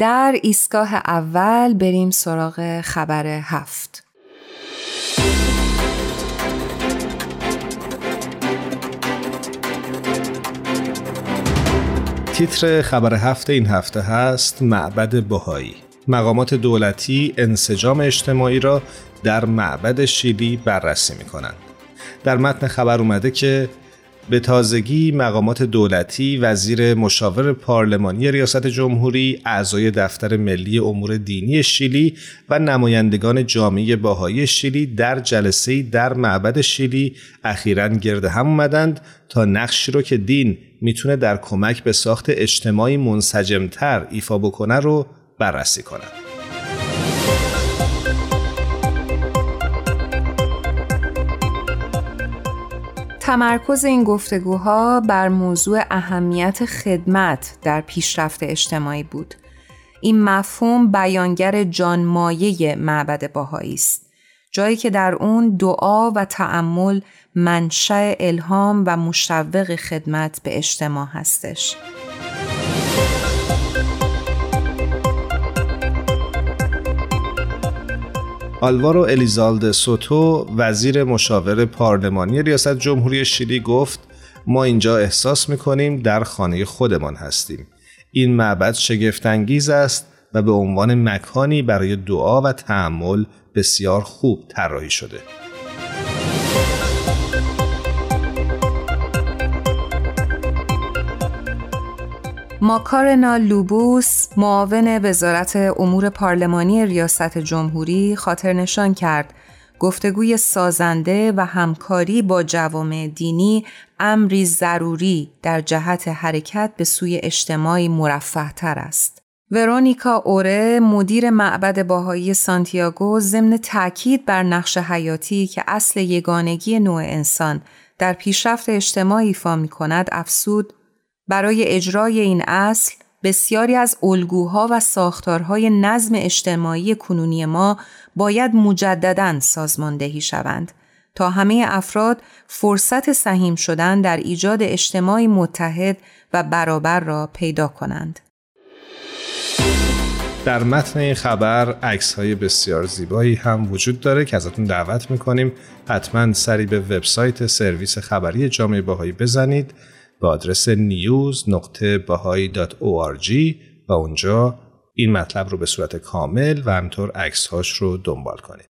در ایستگاه اول بریم سراغ خبر هفت. تیتر خبر هفته این هفته هست معبد بهایی مقامات دولتی انسجام اجتماعی را در معبد شیلی بررسی می کنند. در متن خبر اومده که به تازگی مقامات دولتی، وزیر مشاور پارلمانی ریاست جمهوری، اعضای دفتر ملی امور دینی شیلی و نمایندگان جامعه باهایی شیلی در جلسه در معبد شیلی اخیرا گرد هم اومدند تا نقشی رو که دین می‌تونه در کمک به ساخت اجتماعی منسجمتر ایفا بکنه رو بررسی کنند. تمرکز این گفتگوها بر موضوع اهمیت خدمت در پیشرفت اجتماعی بود. این مفهوم بیانگر جانمایه معبد باهایی است. جایی که در اون دعا و تعمل منشأ الهام و مشوق خدمت به اجتماع هستش. آلوارو الیزالد سوتو وزیر مشاور پارلمانی ریاست جمهوری شیلی گفت ما اینجا احساس می‌کنیم در خانه خودمان هستیم. این معبد شگفتانگیز است و به عنوان مکانی برای دعا و تحمل بسیار خوب طراحی شده. ماکارنا لوبوس معاون وزارت امور پارلمانی ریاست جمهوری خاطر نشان کرد گفتگوی سازنده و همکاری با جوامع دینی امری ضروری در جهت حرکت به سوی اجتماعی مرفه تر است. ورونیکا اوره مدیر معبد باهایی سانتیاگو ضمن تاکید بر نقش حیاتی که اصل یگانگی نوع انسان در پیشرفت اجتماعی ایفا می کند افسود برای اجرای این اصل بسیاری از الگوها و ساختارهای نظم اجتماعی کنونی ما باید مجددا سازماندهی شوند تا همه افراد فرصت سهیم شدن در ایجاد اجتماعی متحد و برابر را پیدا کنند. در متن این خبر عکس های بسیار زیبایی هم وجود داره که ازتون دعوت می‌کنیم حتما سری به وبسایت سرویس خبری جامعه باهایی بزنید به آدرس news.bahai.org و اونجا این مطلب رو به صورت کامل و همطور عکس هاش رو دنبال کنید.